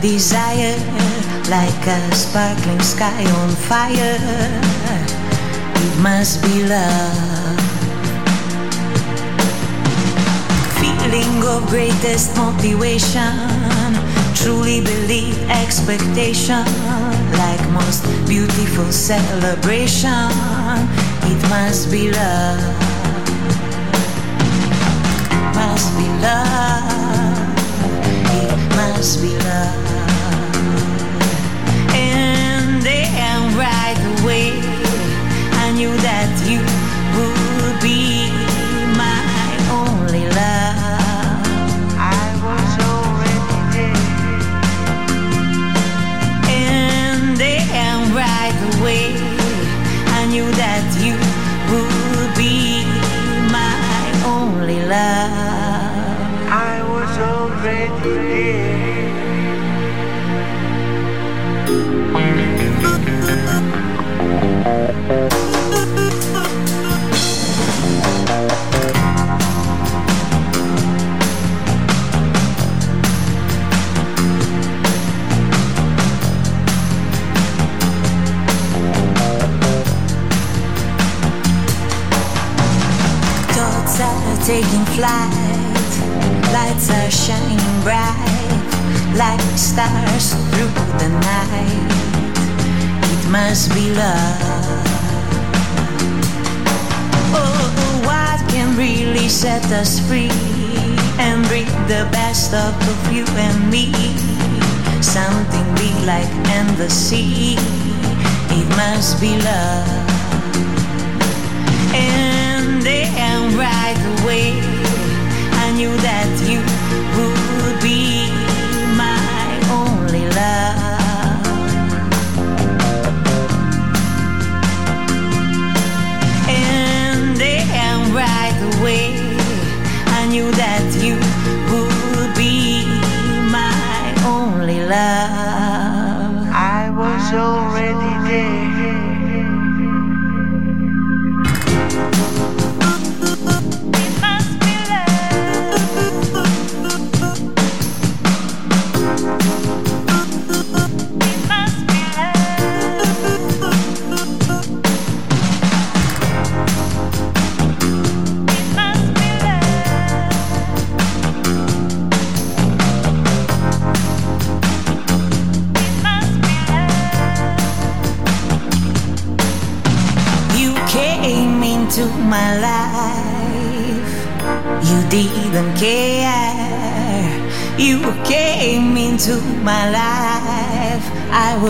Desire like a sparkling sky on fire. It must be love. Feeling of greatest motivation. Truly believe expectation like most beautiful celebration. It must be love. Must be love. Must be love. Set us free and bring the best of you and me? Something big like and the sea. It must be love. And then right away, I knew that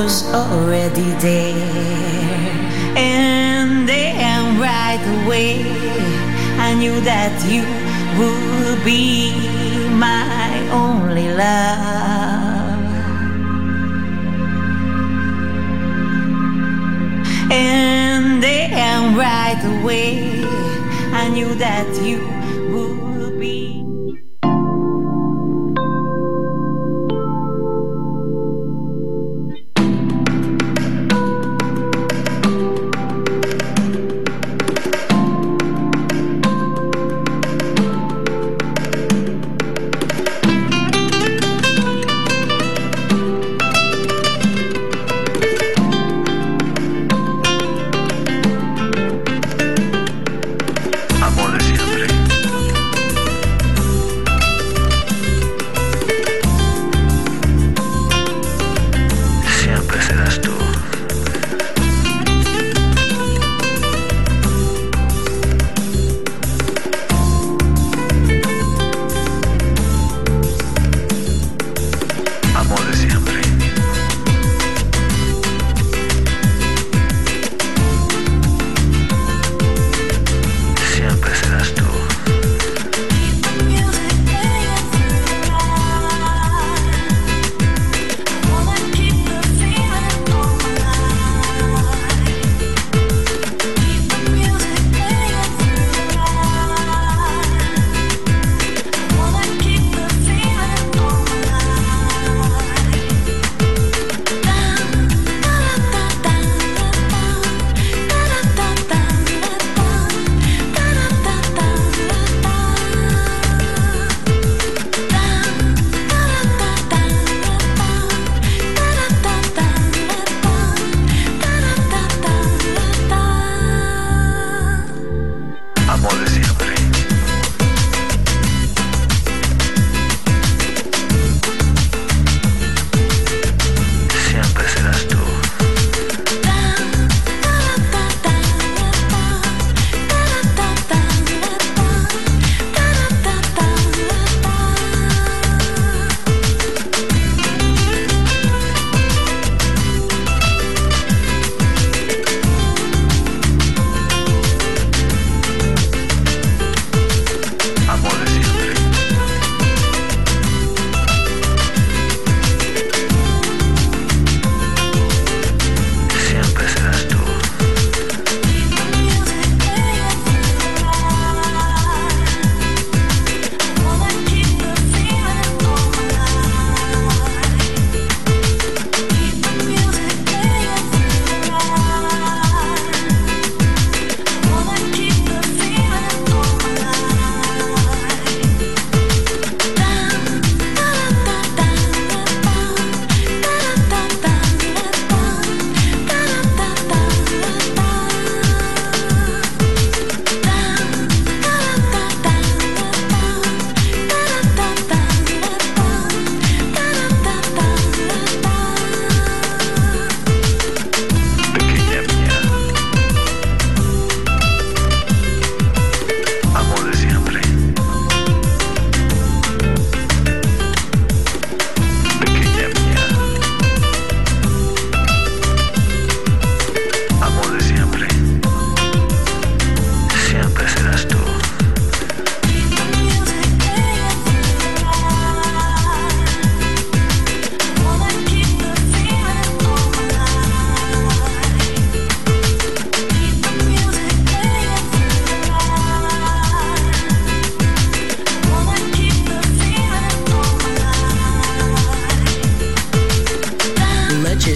was already there. And then right away, I knew that you would be my only love. And then right away, I knew that you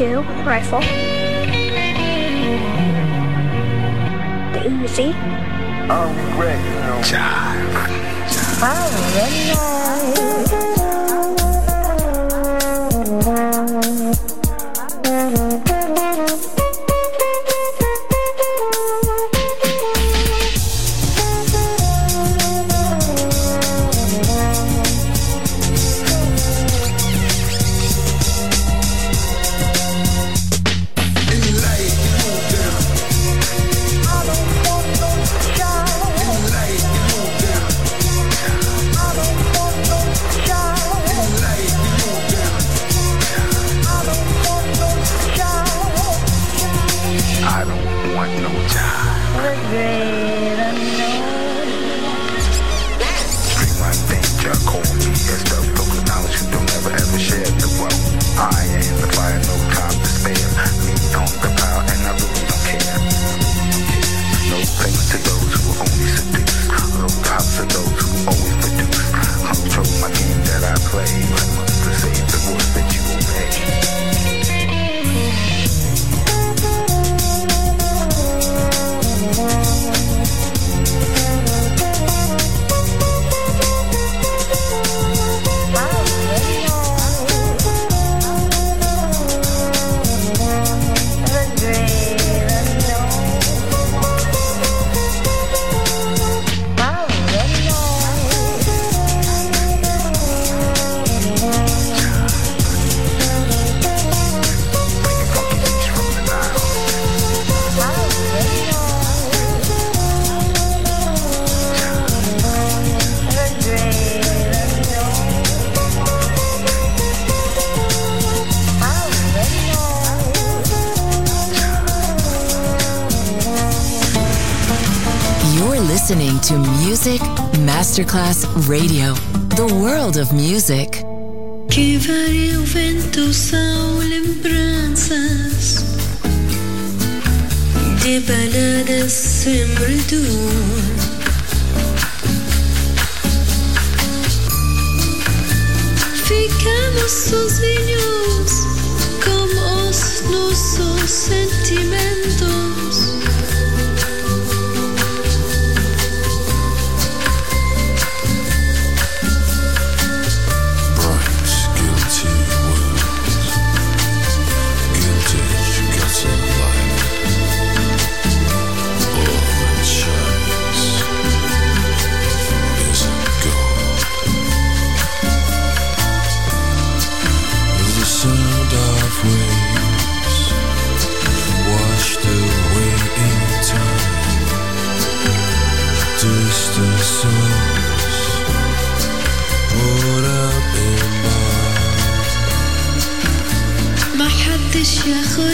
rifle, the Uzi. I'm Rick. Jive. I'm Rick. Masterclass Radio, the world of music. Vento. Ficamos sozinhos com os nossos sentimentos.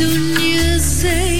Don't you say?